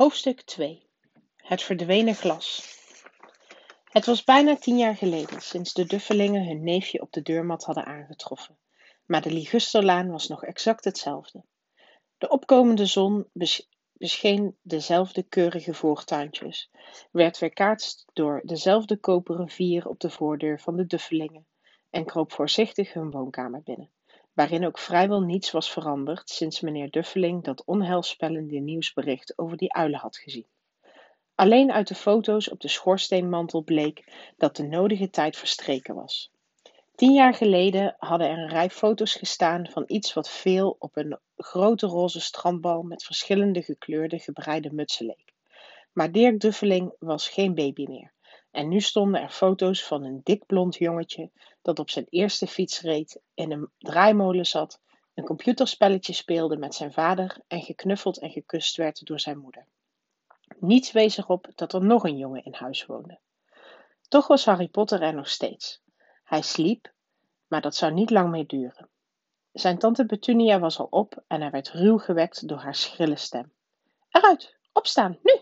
Hoofdstuk 2 Het verdwenen glas. Het was bijna tien jaar geleden sinds de Duffelingen hun neefje op de deurmat hadden aangetroffen, maar de Ligusterlaan was nog exact hetzelfde. De opkomende zon bescheen dezelfde keurige voortuintjes, werd weerkaatst door dezelfde koperen vier op de voordeur van de Duffelingen en kroop voorzichtig hun woonkamer binnen waarin ook vrijwel niets was veranderd sinds meneer Duffeling dat onheilspellende nieuwsbericht over die uilen had gezien. Alleen uit de foto's op de schoorsteenmantel bleek dat de nodige tijd verstreken was. Tien jaar geleden hadden er een rij foto's gestaan van iets wat veel op een grote roze strandbal met verschillende gekleurde gebreide mutsen leek. Maar Dirk Duffeling was geen baby meer. En nu stonden er foto's van een dik blond jongetje dat op zijn eerste fiets reed, in een draaimolen zat, een computerspelletje speelde met zijn vader en geknuffeld en gekust werd door zijn moeder. Niets wees erop dat er nog een jongen in huis woonde. Toch was Harry Potter er nog steeds. Hij sliep, maar dat zou niet lang meer duren. Zijn tante Petunia was al op en hij werd ruw gewekt door haar schrille stem. Eruit, opstaan, nu!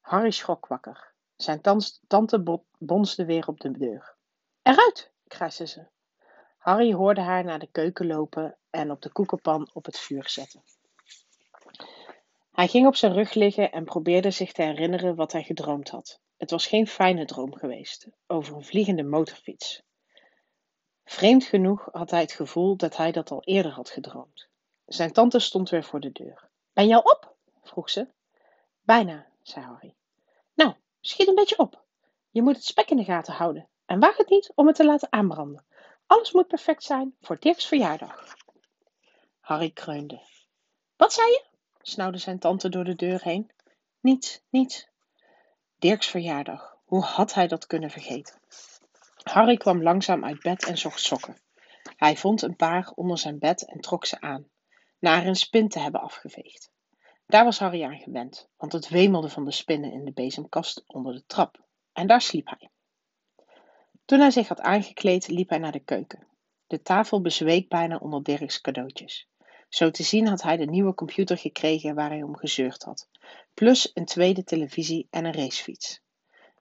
Harry schrok wakker. Zijn tante bonsde weer op de deur. Eruit, krijste ze. Harry hoorde haar naar de keuken lopen en op de koekenpan op het vuur zetten. Hij ging op zijn rug liggen en probeerde zich te herinneren wat hij gedroomd had. Het was geen fijne droom geweest, over een vliegende motorfiets. Vreemd genoeg had hij het gevoel dat hij dat al eerder had gedroomd. Zijn tante stond weer voor de deur. Ben je op? vroeg ze. Bijna, zei Harry. Nou, Schiet een beetje op. Je moet het spek in de gaten houden en waag het niet om het te laten aanbranden. Alles moet perfect zijn voor Dirks verjaardag. Harry kreunde. Wat zei je? snauwde zijn tante door de deur heen. Niets, niets. Dirks verjaardag. Hoe had hij dat kunnen vergeten? Harry kwam langzaam uit bed en zocht sokken. Hij vond een paar onder zijn bed en trok ze aan, na er een spin te hebben afgeveegd. Daar was Harry aan gewend, want het wemelde van de spinnen in de bezemkast onder de trap, en daar sliep hij. Toen hij zich had aangekleed, liep hij naar de keuken. De tafel bezweek bijna onder Dirks cadeautjes. Zo te zien had hij de nieuwe computer gekregen waar hij om gezeurd had, plus een tweede televisie en een racefiets.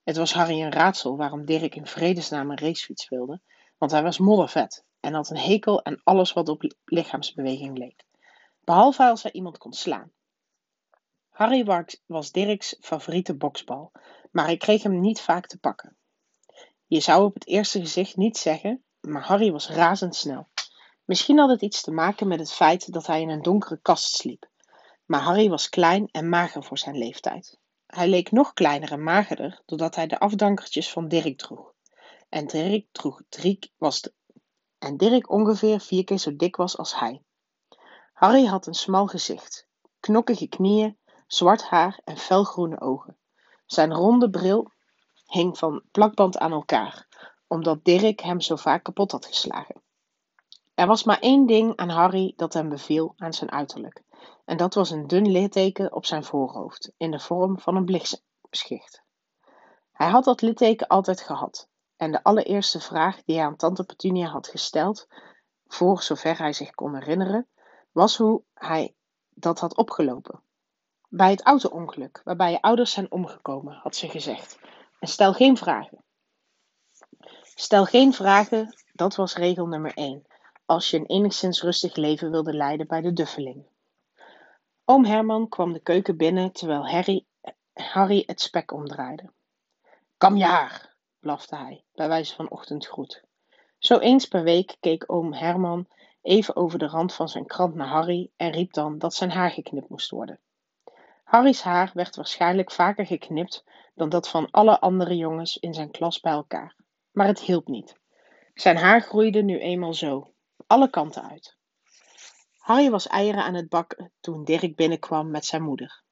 Het was Harry een raadsel waarom Dirk in vredesnaam een racefiets wilde, want hij was moddervet en had een hekel aan alles wat op lichaamsbeweging leek, behalve als hij iemand kon slaan. Harry was Dirks favoriete boksbal, maar hij kreeg hem niet vaak te pakken. Je zou op het eerste gezicht niet zeggen, maar Harry was razendsnel. Misschien had het iets te maken met het feit dat hij in een donkere kast sliep. Maar Harry was klein en mager voor zijn leeftijd. Hij leek nog kleiner en magerder doordat hij de afdankertjes van Dirk droeg. En Dirk droeg drie was en Dirk ongeveer vier keer zo dik was als hij. Harry had een smal gezicht, knokkige knieën zwart haar en felgroene ogen. Zijn ronde bril hing van plakband aan elkaar, omdat Dirk hem zo vaak kapot had geslagen. Er was maar één ding aan Harry dat hem beviel aan zijn uiterlijk, en dat was een dun litteken op zijn voorhoofd, in de vorm van een bliksemschicht. Hij had dat litteken altijd gehad, en de allereerste vraag die hij aan tante Petunia had gesteld, voor zover hij zich kon herinneren, was hoe hij dat had opgelopen. Bij het auto-ongeluk waarbij je ouders zijn omgekomen, had ze gezegd. En stel geen vragen. Stel geen vragen, dat was regel nummer 1, als je een enigszins rustig leven wilde leiden bij de Duffeling. Oom Herman kwam de keuken binnen terwijl Harry, Harry het spek omdraaide. Kam je haar, blafte hij, bij wijze van ochtendgroet. Zo eens per week keek oom Herman even over de rand van zijn krant naar Harry en riep dan dat zijn haar geknipt moest worden. Harry's haar werd waarschijnlijk vaker geknipt dan dat van alle andere jongens in zijn klas bij elkaar. Maar het hielp niet. Zijn haar groeide nu eenmaal zo, alle kanten uit. Harry was eieren aan het bakken toen Dirk binnenkwam met zijn moeder.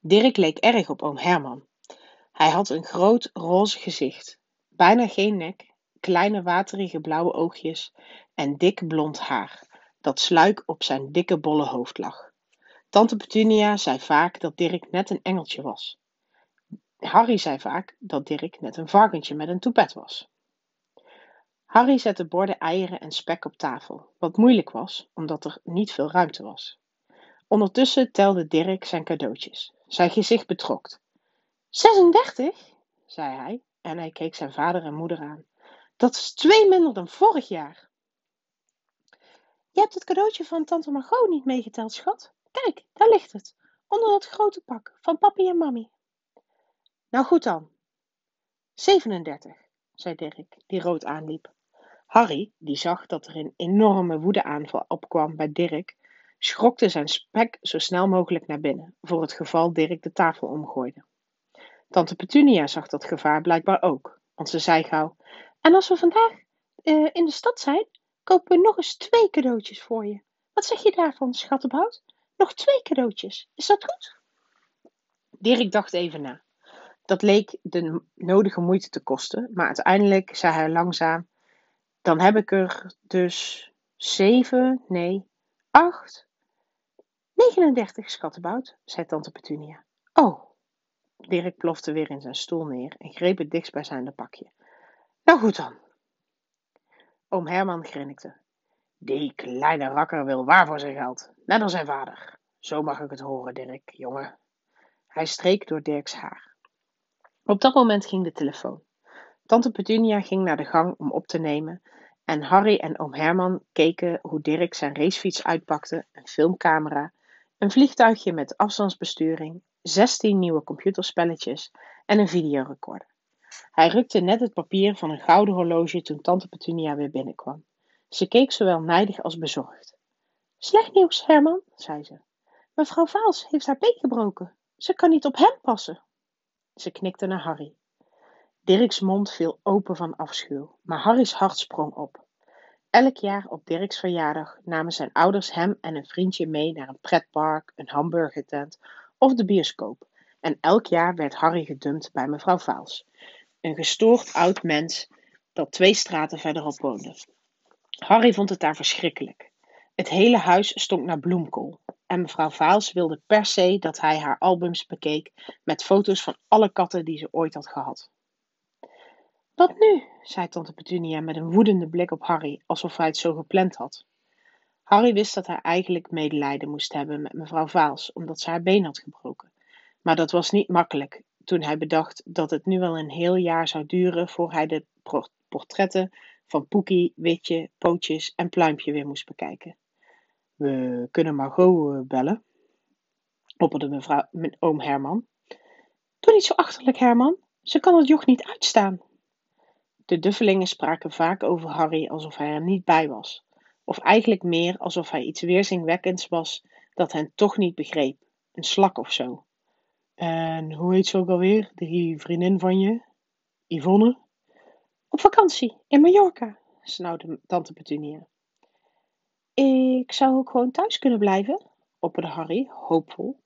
Dirk leek erg op oom Herman. Hij had een groot roze gezicht, bijna geen nek, kleine waterige blauwe oogjes en dik blond haar, dat sluik op zijn dikke bolle hoofd lag. Tante Petunia zei vaak dat Dirk net een engeltje was. Harry zei vaak dat Dirk net een varkentje met een toepet was. Harry zette borden eieren en spek op tafel, wat moeilijk was, omdat er niet veel ruimte was. Ondertussen telde Dirk zijn cadeautjes. Zijn gezicht betrok. 36, zei hij en hij keek zijn vader en moeder aan. Dat is twee minder dan vorig jaar. Je hebt het cadeautje van tante Margot niet meegeteld, schat. Kijk, daar ligt het, onder dat grote pak van papi en mammy. Nou goed dan. 37, zei Dirk, die rood aanliep. Harry, die zag dat er een enorme woedeaanval opkwam bij Dirk, schrokte zijn spek zo snel mogelijk naar binnen, voor het geval Dirk de tafel omgooide. Tante Petunia zag dat gevaar blijkbaar ook, want ze zei gauw: En als we vandaag uh, in de stad zijn, kopen we nog eens twee cadeautjes voor je. Wat zeg je daarvan, schattenbout? Nog twee cadeautjes, is dat goed? Dirk dacht even na. Dat leek de nodige moeite te kosten, maar uiteindelijk zei hij langzaam: Dan heb ik er dus zeven, nee, acht, 39, schattenbout, zei tante Petunia. Oh, Dirk plofte weer in zijn stoel neer en greep het dichtstbijzijnde pakje. Nou goed dan. Oom Herman grinnikte. Die kleine rakker wil waar voor zijn geld, net als zijn vader. Zo mag ik het horen, Dirk, jongen. Hij streek door Dirks haar. Op dat moment ging de telefoon. Tante Petunia ging naar de gang om op te nemen en Harry en oom Herman keken hoe Dirk zijn racefiets uitpakte, een filmcamera, een vliegtuigje met afstandsbesturing, 16 nieuwe computerspelletjes en een videorecorder. Hij rukte net het papier van een gouden horloge toen tante Petunia weer binnenkwam. Ze keek zowel nijdig als bezorgd. Slecht nieuws, Herman, zei ze. Mevrouw Vaals heeft haar been gebroken. Ze kan niet op hem passen. Ze knikte naar Harry. Dirks mond viel open van afschuw, maar Harry's hart sprong op. Elk jaar op Dirks verjaardag namen zijn ouders hem en een vriendje mee naar een pretpark, een hamburgertent of de bioscoop. En elk jaar werd Harry gedumpt bij mevrouw Vaals, een gestoord oud mens dat twee straten verderop woonde. Harry vond het daar verschrikkelijk. Het hele huis stonk naar bloemkool. En mevrouw Vaals wilde per se dat hij haar albums bekeek met foto's van alle katten die ze ooit had gehad. Wat nu? zei tante Petunia met een woedende blik op Harry, alsof hij het zo gepland had. Harry wist dat hij eigenlijk medelijden moest hebben met mevrouw Vaals, omdat ze haar been had gebroken. Maar dat was niet makkelijk toen hij bedacht dat het nu wel een heel jaar zou duren voor hij de portretten van Poekie, Witje, Pootjes en Pluimpje weer moest bekijken. We kunnen Margot eh, bellen, opperde mevrouw, oom Herman. Doe niet zo achterlijk, Herman. Ze kan het joch niet uitstaan. De duffelingen spraken vaak over Harry alsof hij er niet bij was, of eigenlijk meer alsof hij iets weerzinwekkends was dat hen toch niet begreep, een slak of zo. En hoe heet ze ook alweer, die vriendin van je? Yvonne? Op vakantie, in Mallorca, snauwde tante Petunia. Ik zou ook gewoon thuis kunnen blijven, opperde Harry, hoopvol.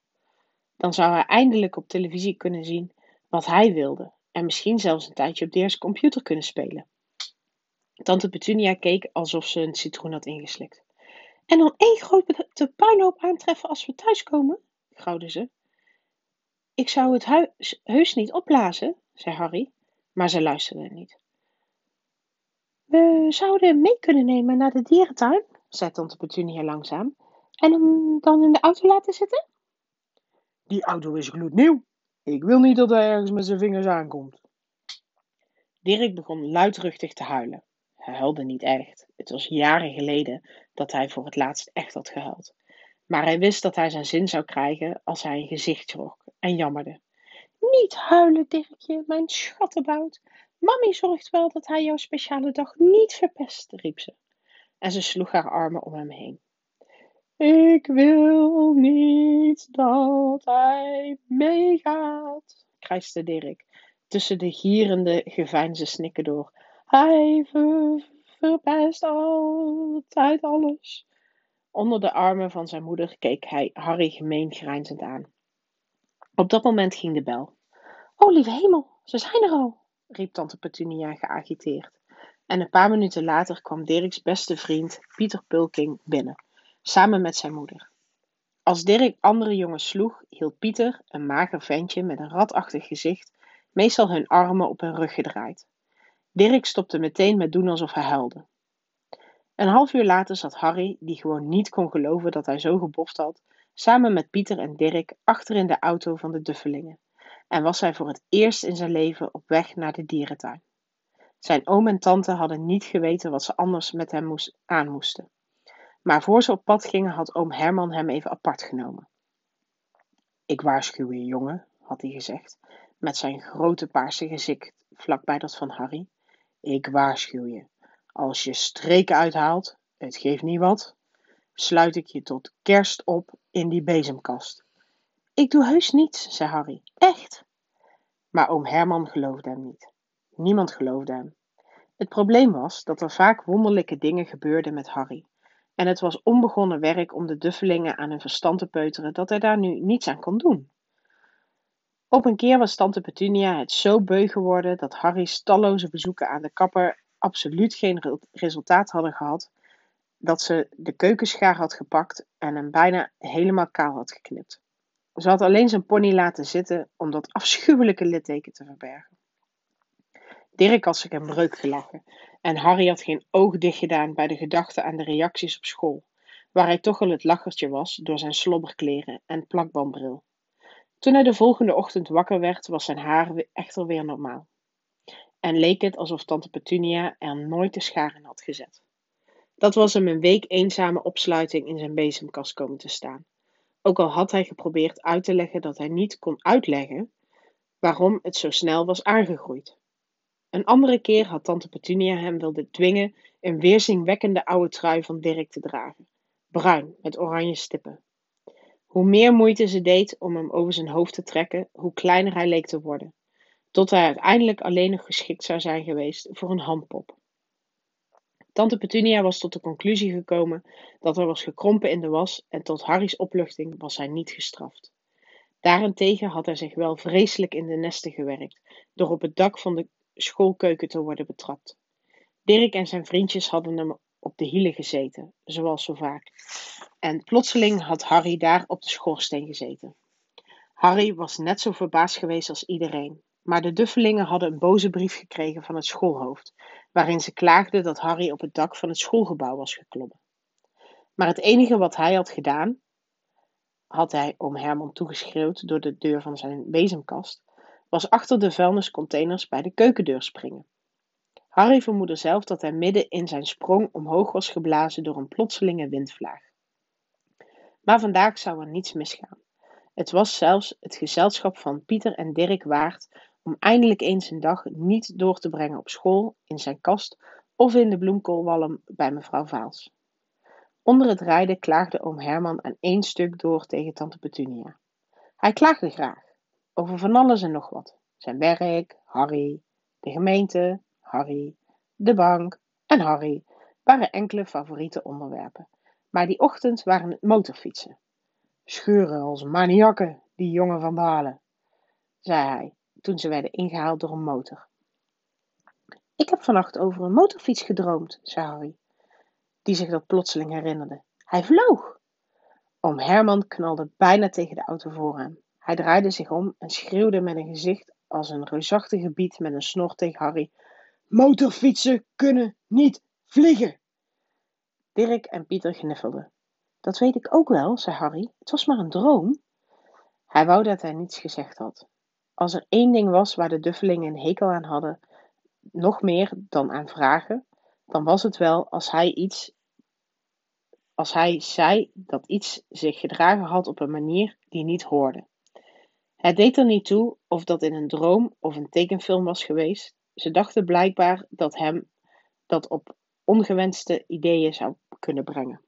Dan zou hij eindelijk op televisie kunnen zien wat hij wilde en misschien zelfs een tijdje op Deers computer kunnen spelen. Tante Petunia keek alsof ze een citroen had ingeslikt. En dan één grote puinhoop aantreffen als we thuiskomen, grauwde ze. Ik zou het huis heus niet opblazen, zei Harry, maar ze luisterde niet. We zouden mee kunnen nemen naar de dierentuin, zei tante Petunia langzaam, en hem dan in de auto laten zitten? Die auto is gloednieuw. Ik wil niet dat hij ergens met zijn vingers aankomt. Dirk begon luidruchtig te huilen. Hij huilde niet echt. Het was jaren geleden dat hij voor het laatst echt had gehuild. Maar hij wist dat hij zijn zin zou krijgen als hij een gezicht trok en jammerde. Niet huilen, Dirkje, mijn schattenbout. Mammy zorgt wel dat hij jouw speciale dag niet verpest, riep ze. En ze sloeg haar armen om hem heen. Ik wil niet dat hij meegaat, krijste Dirk, tussen de gierende, geveinsde snikken door. Hij ver verpest altijd alles. Onder de armen van zijn moeder keek hij Harry gemeen grijnzend aan. Op dat moment ging de bel. O, lieve hemel, ze zijn er al, riep tante Petunia geagiteerd. En een paar minuten later kwam Dirks beste vriend, Pieter Pulking, binnen samen met zijn moeder. Als Dirk andere jongens sloeg, hield Pieter, een mager ventje met een ratachtig gezicht, meestal hun armen op hun rug gedraaid. Dirk stopte meteen met doen alsof hij huilde. Een half uur later zat Harry, die gewoon niet kon geloven dat hij zo geboft had, samen met Pieter en Dirk achter in de auto van de Duffelingen en was hij voor het eerst in zijn leven op weg naar de dierentuin. Zijn oom en tante hadden niet geweten wat ze anders met hem aan moesten. Maar voor ze op pad gingen had oom Herman hem even apart genomen. Ik waarschuw je, jongen, had hij gezegd, met zijn grote paarse gezicht vlakbij dat van Harry. Ik waarschuw je. Als je streken uithaalt, het geeft niet wat, sluit ik je tot kerst op in die bezemkast. Ik doe heus niets, zei Harry. Echt? Maar oom Herman geloofde hem niet. Niemand geloofde hem. Het probleem was dat er vaak wonderlijke dingen gebeurden met Harry. En het was onbegonnen werk om de duffelingen aan hun verstand te peuteren dat hij daar nu niets aan kon doen. Op een keer was tante Petunia het zo beu geworden dat Harry's talloze bezoeken aan de kapper absoluut geen resultaat hadden gehad, dat ze de keukenschaar had gepakt en hem bijna helemaal kaal had geknipt. Ze had alleen zijn pony laten zitten om dat afschuwelijke litteken te verbergen. Dirk had zich een breuk gelachen en Harry had geen oog dicht gedaan bij de gedachte aan de reacties op school, waar hij toch al het lachertje was door zijn slobberkleren en plakbandbril. Toen hij de volgende ochtend wakker werd, was zijn haar echter weer normaal. En leek het alsof tante Petunia er nooit de scharen had gezet. Dat was hem een week eenzame opsluiting in zijn bezemkast komen te staan. Ook al had hij geprobeerd uit te leggen dat hij niet kon uitleggen waarom het zo snel was aangegroeid. Een andere keer had tante Petunia hem wilde dwingen een weerzinwekkende oude trui van Dirk te dragen, bruin met oranje stippen. Hoe meer moeite ze deed om hem over zijn hoofd te trekken, hoe kleiner hij leek te worden, tot hij uiteindelijk alleen nog geschikt zou zijn geweest voor een handpop. Tante Petunia was tot de conclusie gekomen dat er was gekrompen in de was en tot Harry's opluchting was hij niet gestraft. Daarentegen had hij zich wel vreselijk in de nesten gewerkt door op het dak van de schoolkeuken te worden betrapt. Dirk en zijn vriendjes hadden hem op de hielen gezeten, zoals zo vaak. En plotseling had Harry daar op de schoorsteen gezeten. Harry was net zo verbaasd geweest als iedereen, maar de duffelingen hadden een boze brief gekregen van het schoolhoofd, waarin ze klaagden dat Harry op het dak van het schoolgebouw was geklommen. Maar het enige wat hij had gedaan, had hij om Herman toegeschreeuwd door de deur van zijn bezemkast, was achter de vuilniscontainers bij de keukendeur springen. Harry vermoedde zelf dat hij midden in zijn sprong omhoog was geblazen door een plotselinge windvlaag. Maar vandaag zou er niets misgaan. Het was zelfs het gezelschap van Pieter en Dirk waard om eindelijk eens een dag niet door te brengen op school, in zijn kast of in de bloemkoolwalm bij mevrouw Vaals. Onder het rijden klaagde oom Herman aan één stuk door tegen tante Petunia. Hij klaagde graag, over van alles en nog wat. Zijn werk, Harry, de gemeente, Harry, de bank en Harry waren enkele favoriete onderwerpen. Maar die ochtend waren het motorfietsen. Scheuren als maniakken, die jonge vandalen, zei hij toen ze werden ingehaald door een motor. Ik heb vannacht over een motorfiets gedroomd, zei Harry, die zich dat plotseling herinnerde. Hij vloog. Oom Herman knalde bijna tegen de auto voor hem. Hij draaide zich om en schreeuwde met een gezicht als een reusachtige biet met een snor tegen Harry. Motorfietsen kunnen niet vliegen! Dirk en Pieter gniffelden. Dat weet ik ook wel, zei Harry. Het was maar een droom. Hij wou dat hij niets gezegd had. Als er één ding was waar de Duffelingen een hekel aan hadden, nog meer dan aan vragen, dan was het wel als hij iets als hij zei dat iets zich gedragen had op een manier die niet hoorde. Het deed er niet toe of dat in een droom of een tekenfilm was geweest. Ze dachten blijkbaar dat hem dat op ongewenste ideeën zou kunnen brengen.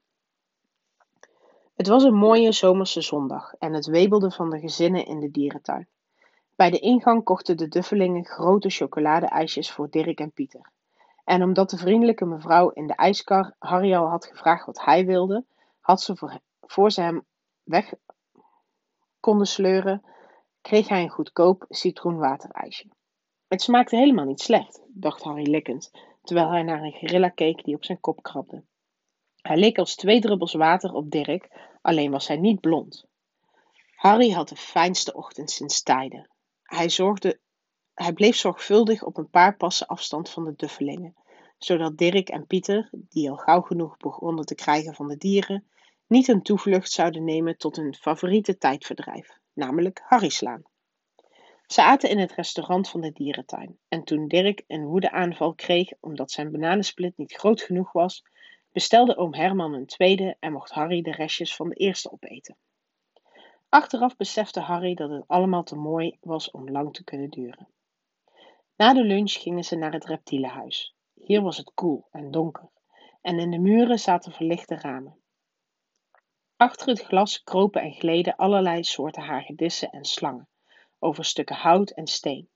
Het was een mooie zomerse zondag en het webelde van de gezinnen in de dierentuin. Bij de ingang kochten de duffelingen grote chocoladeijsjes voor Dirk en Pieter. En omdat de vriendelijke mevrouw in de ijskar Harry al had gevraagd wat hij wilde, had ze voor, voor ze hem weg konden sleuren, kreeg hij een goedkoop citroenwaterijsje. Het smaakte helemaal niet slecht, dacht Harry likkend, terwijl hij naar een gorilla keek die op zijn kop krabde. Hij leek als twee druppels water op Dirk, alleen was hij niet blond. Harry had de fijnste ochtend sinds tijden. Hij, zorgde, hij bleef zorgvuldig op een paar passen afstand van de duffelingen, zodat Dirk en Pieter, die al gauw genoeg begonnen te krijgen van de dieren, niet een toevlucht zouden nemen tot hun favoriete tijdverdrijf, namelijk harryslaan. Ze aten in het restaurant van de dierentuin en toen Dirk een woedeaanval kreeg omdat zijn bananensplit niet groot genoeg was, bestelde oom Herman een tweede en mocht Harry de restjes van de eerste opeten. Achteraf besefte Harry dat het allemaal te mooi was om lang te kunnen duren. Na de lunch gingen ze naar het reptielenhuis. Hier was het koel en donker en in de muren zaten verlichte ramen. Achter het glas kropen en gleden allerlei soorten hagedissen en slangen over stukken hout en steen.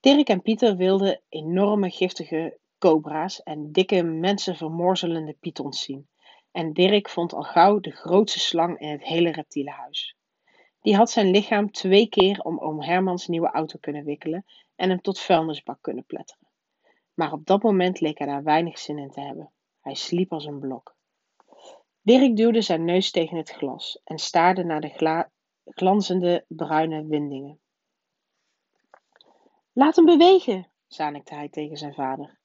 Dirk en Pieter wilden enorme giftige cobra's en dikke mensenvermorzelende pythons zien. En Dirk vond al gauw de grootste slang in het hele reptielenhuis. Die had zijn lichaam twee keer om oom Hermans nieuwe auto kunnen wikkelen en hem tot vuilnisbak kunnen pletteren. Maar op dat moment leek hij daar weinig zin in te hebben. Hij sliep als een blok. Dirk duwde zijn neus tegen het glas en staarde naar de glanzende bruine windingen. Laat hem bewegen, zanikte hij tegen zijn vader.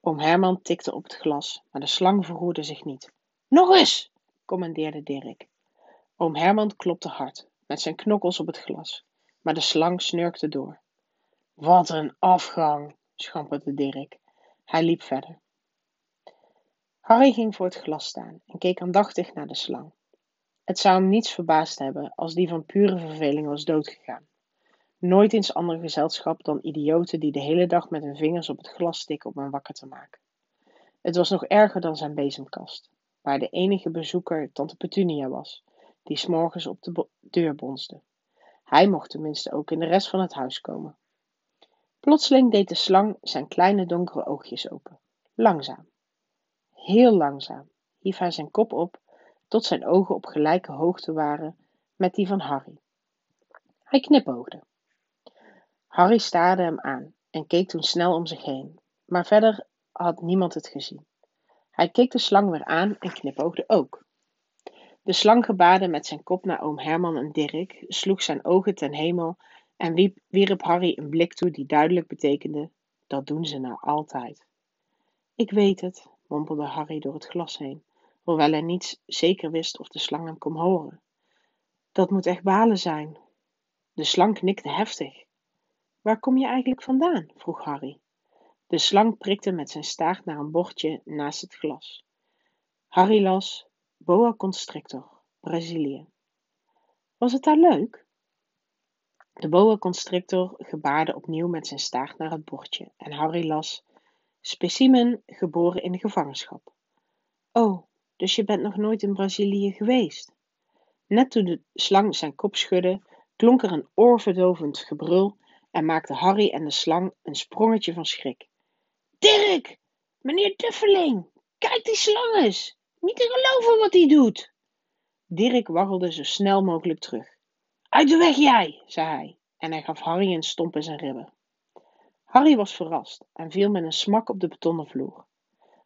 Oom Herman tikte op het glas, maar de slang verroerde zich niet. Nog eens, commandeerde Dirk. Oom Herman klopte hard, met zijn knokkels op het glas, maar de slang snurkte door. Wat een afgang, schamperde Dirk. Hij liep verder. Harry ging voor het glas staan en keek aandachtig naar de slang. Het zou hem niets verbaasd hebben als die van pure verveling was doodgegaan. Nooit eens ander gezelschap dan idioten die de hele dag met hun vingers op het glas stikken om hem wakker te maken. Het was nog erger dan zijn bezemkast, waar de enige bezoeker tante Petunia was, die s'morgens op de deur bonsde. Hij mocht tenminste ook in de rest van het huis komen. Plotseling deed de slang zijn kleine donkere oogjes open. Langzaam. Heel langzaam hief hij zijn kop op tot zijn ogen op gelijke hoogte waren met die van Harry. Hij knipoogde. Harry staarde hem aan en keek toen snel om zich heen, maar verder had niemand het gezien. Hij keek de slang weer aan en knipoogde ook. De slang gebaarde met zijn kop naar oom Herman en Dirk, sloeg zijn ogen ten hemel en wierp Harry een blik toe die duidelijk betekende: dat doen ze nou altijd. Ik weet het, mompelde Harry door het glas heen, hoewel hij niet zeker wist of de slang hem kon horen. Dat moet echt balen zijn. De slang knikte heftig. Waar kom je eigenlijk vandaan? vroeg Harry. De slang prikte met zijn staart naar een bordje naast het glas. Harry las Boa constrictor, Brazilië. Was het daar leuk? De boa constrictor gebaarde opnieuw met zijn staart naar het bordje en Harry las Specimen geboren in gevangenschap. Oh, dus je bent nog nooit in Brazilië geweest? Net toen de slang zijn kop schudde, klonk er een oorverdovend gebrul en maakte Harry en de slang een sprongetje van schrik. Dirk! Meneer Duffeling! Kijk die slang eens! Niet te geloven wat hij doet! Dirk waggelde zo snel mogelijk terug. Uit de weg jij, zei hij, en hij gaf Harry een stomp in zijn ribben. Harry was verrast en viel met een smak op de betonnen vloer.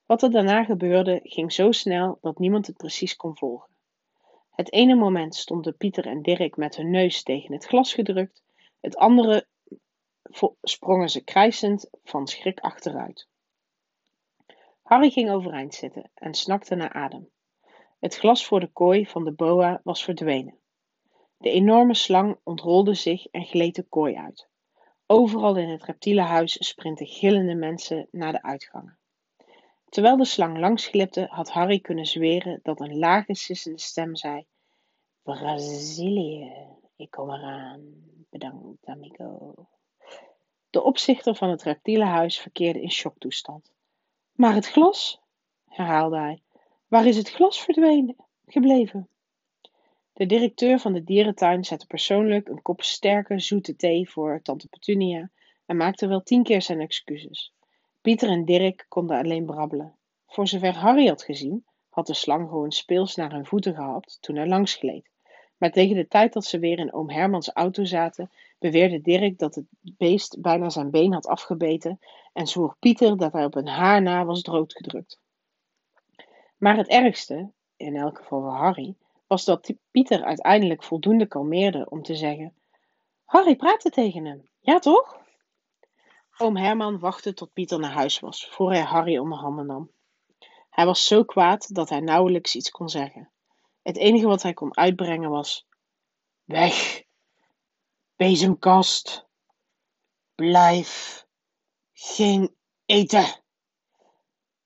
Wat er daarna gebeurde ging zo snel dat niemand het precies kon volgen. Het ene moment stonden Pieter en Dirk met hun neus tegen het glas gedrukt, het andere sprongen ze krijsend van schrik achteruit. Harry ging overeind zitten en snakte naar adem. Het glas voor de kooi van de boa was verdwenen. De enorme slang ontrolde zich en gleed de kooi uit. Overal in het reptielenhuis sprintten gillende mensen naar de uitgangen. Terwijl de slang langs glipte, had Harry kunnen zweren dat een lage, sissende stem zei: Brazilië, ik kom eraan. Bedankt, amigo. De opzichter van het reptielenhuis verkeerde in shocktoestand. Maar het glas, herhaalde hij. Waar is het glas verdwenen, gebleven? De directeur van de dierentuin zette persoonlijk een kop sterke, zoete thee voor tante Petunia en maakte wel tien keer zijn excuses. Pieter en Dirk konden alleen brabbelen. Voor zover Harry had gezien, had de slang gewoon speels naar hun voeten gehapt toen hij langs gleed. Maar tegen de tijd dat ze weer in oom Hermans auto zaten, beweerde Dirk dat het beest bijna zijn been had afgebeten en zwoer Pieter dat hij op een haar na was doodgedrukt. Maar het ergste, in elk geval voor Harry, was dat Pieter uiteindelijk voldoende kalmeerde om te zeggen: Harry praatte tegen hem, ja toch? Oom Herman wachtte tot Pieter naar huis was, voor hij Harry onder handen nam. Hij was zo kwaad dat hij nauwelijks iets kon zeggen. Het enige wat hij kon uitbrengen was: Weg, bezemkast, blijf, geen eten.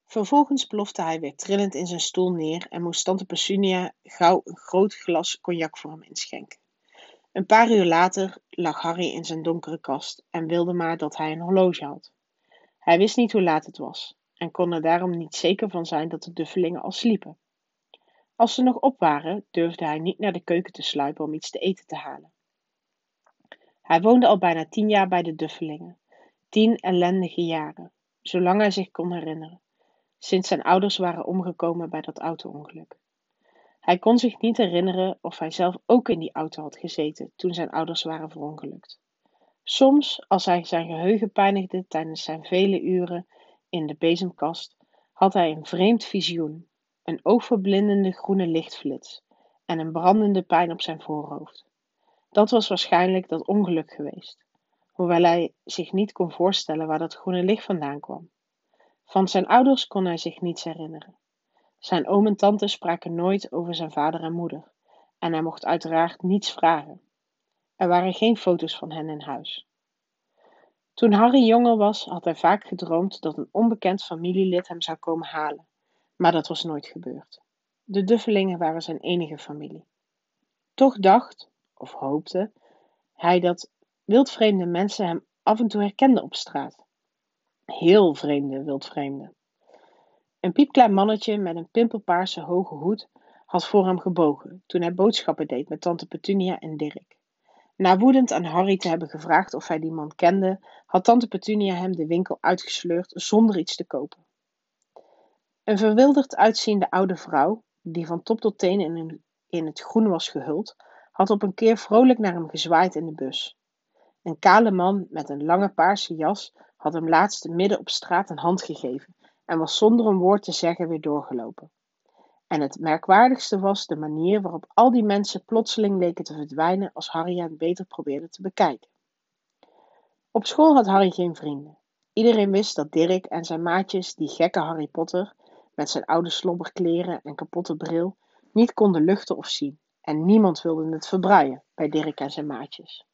Vervolgens plofte hij weer trillend in zijn stoel neer en moest tante Petunia gauw een groot glas cognac voor hem inschenken. Een paar uur later lag Harry in zijn donkere kast en wilde maar dat hij een horloge had. Hij wist niet hoe laat het was en kon er daarom niet zeker van zijn dat de duffelingen al sliepen. Als ze nog op waren, durfde hij niet naar de keuken te sluipen om iets te eten te halen. Hij woonde al bijna tien jaar bij de duffelingen. Tien ellendige jaren, zolang hij zich kon herinneren, sinds zijn ouders waren omgekomen bij dat auto-ongeluk. Hij kon zich niet herinneren of hij zelf ook in die auto had gezeten toen zijn ouders waren verongelukt. Soms, als hij zijn geheugen pijnigde tijdens zijn vele uren in de bezemkast, had hij een vreemd visioen, een oogverblindende groene lichtflits en een brandende pijn op zijn voorhoofd. Dat was waarschijnlijk dat ongeluk geweest, hoewel hij zich niet kon voorstellen waar dat groene licht vandaan kwam. Van zijn ouders kon hij zich niets herinneren. Zijn oom en tante spraken nooit over zijn vader en moeder, en hij mocht uiteraard niets vragen. Er waren geen foto's van hen in huis. Toen Harry jonger was, had hij vaak gedroomd dat een onbekend familielid hem zou komen halen, maar dat was nooit gebeurd. De Duffelingen waren zijn enige familie. Toch dacht, of hoopte, hij dat wildvreemde mensen hem af en toe herkenden op straat. Heel vreemde wildvreemden. Een piepklein mannetje met een pimpelpaarse hoge hoed had voor hem gebogen toen hij boodschappen deed met tante Petunia en Dirk. Na woedend aan Harry te hebben gevraagd of hij die man kende, had tante Petunia hem de winkel uitgesleurd zonder iets te kopen. Een verwilderd uitziende oude vrouw, die van top tot teen in, in het groen was gehuld, had op een keer vrolijk naar hem gezwaaid in de bus. Een kale man met een lange paarse jas had hem laatst midden op straat een hand gegeven en was zonder een woord te zeggen weer doorgelopen. En het merkwaardigste was de manier waarop al die mensen plotseling leken te verdwijnen als Harry hen beter probeerde te bekijken. Op school had Harry geen vrienden. Iedereen wist dat Dirk en zijn maatjes die gekke Harry Potter, met zijn oude slobberkleren en kapotte bril, niet konden luchten of zien. En niemand wilde het verbruien bij Dirk en zijn maatjes.